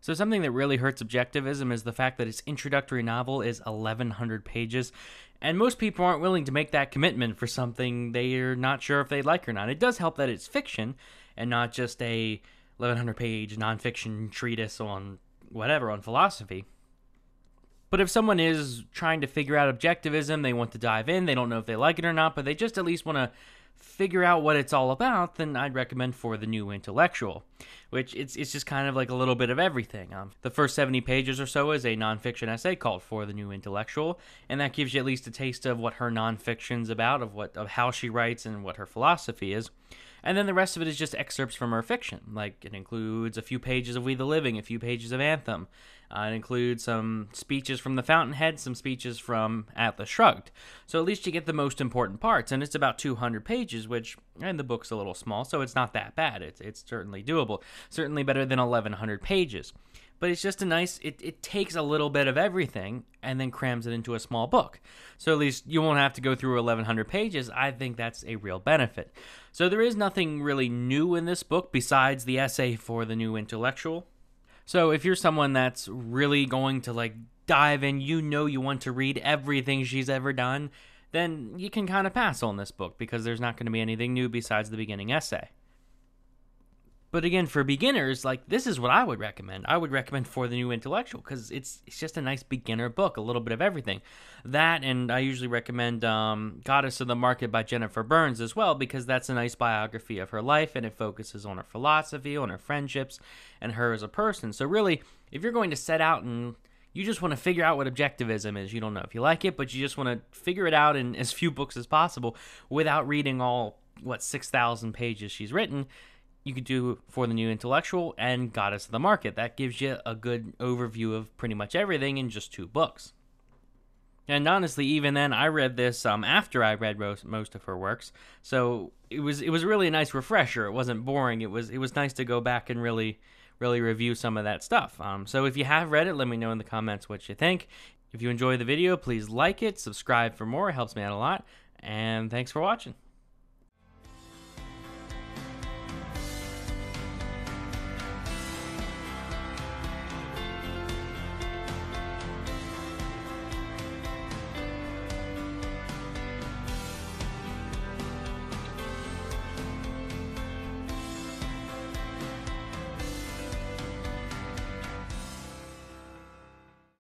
So, something that really hurts objectivism is the fact that its introductory novel is 1,100 pages, and most people aren't willing to make that commitment for something they're not sure if they like or not. It does help that it's fiction and not just a 1,100 page nonfiction treatise on whatever, on philosophy. But if someone is trying to figure out objectivism, they want to dive in, they don't know if they like it or not, but they just at least want to figure out what it's all about, then I'd recommend For the New Intellectual, which it's, it's just kind of like a little bit of everything. Um, the first 70 pages or so is a nonfiction essay called For the New Intellectual, and that gives you at least a taste of what her nonfiction's about, of what of how she writes and what her philosophy is. And then the rest of it is just excerpts from her fiction. Like it includes a few pages of We the Living, a few pages of Anthem. Uh, it includes some speeches from The Fountainhead, some speeches from Atlas Shrugged. So at least you get the most important parts. And it's about 200 pages, which, and the book's a little small, so it's not that bad. It's, it's certainly doable. Certainly better than 1,100 pages but it's just a nice it, it takes a little bit of everything and then crams it into a small book so at least you won't have to go through 1100 pages i think that's a real benefit so there is nothing really new in this book besides the essay for the new intellectual so if you're someone that's really going to like dive in you know you want to read everything she's ever done then you can kind of pass on this book because there's not going to be anything new besides the beginning essay but again, for beginners, like this is what I would recommend. I would recommend for the new intellectual because it's it's just a nice beginner book, a little bit of everything. That and I usually recommend um, Goddess of the Market by Jennifer Burns as well because that's a nice biography of her life and it focuses on her philosophy, on her friendships, and her as a person. So really, if you're going to set out and you just want to figure out what objectivism is, you don't know if you like it, but you just want to figure it out in as few books as possible without reading all what six thousand pages she's written you could do for the new intellectual and goddess of the market. That gives you a good overview of pretty much everything in just two books. And honestly even then i read this um, after i read most, of her works. So it was it was really a nice refresher. It wasn't boring. It was it was nice to go back and really really review some of that stuff. Um, so if you have read it let me know in the comments what you think. If you enjoy the video please like it subscribe for more. It helps me out a lot. And thanks for watching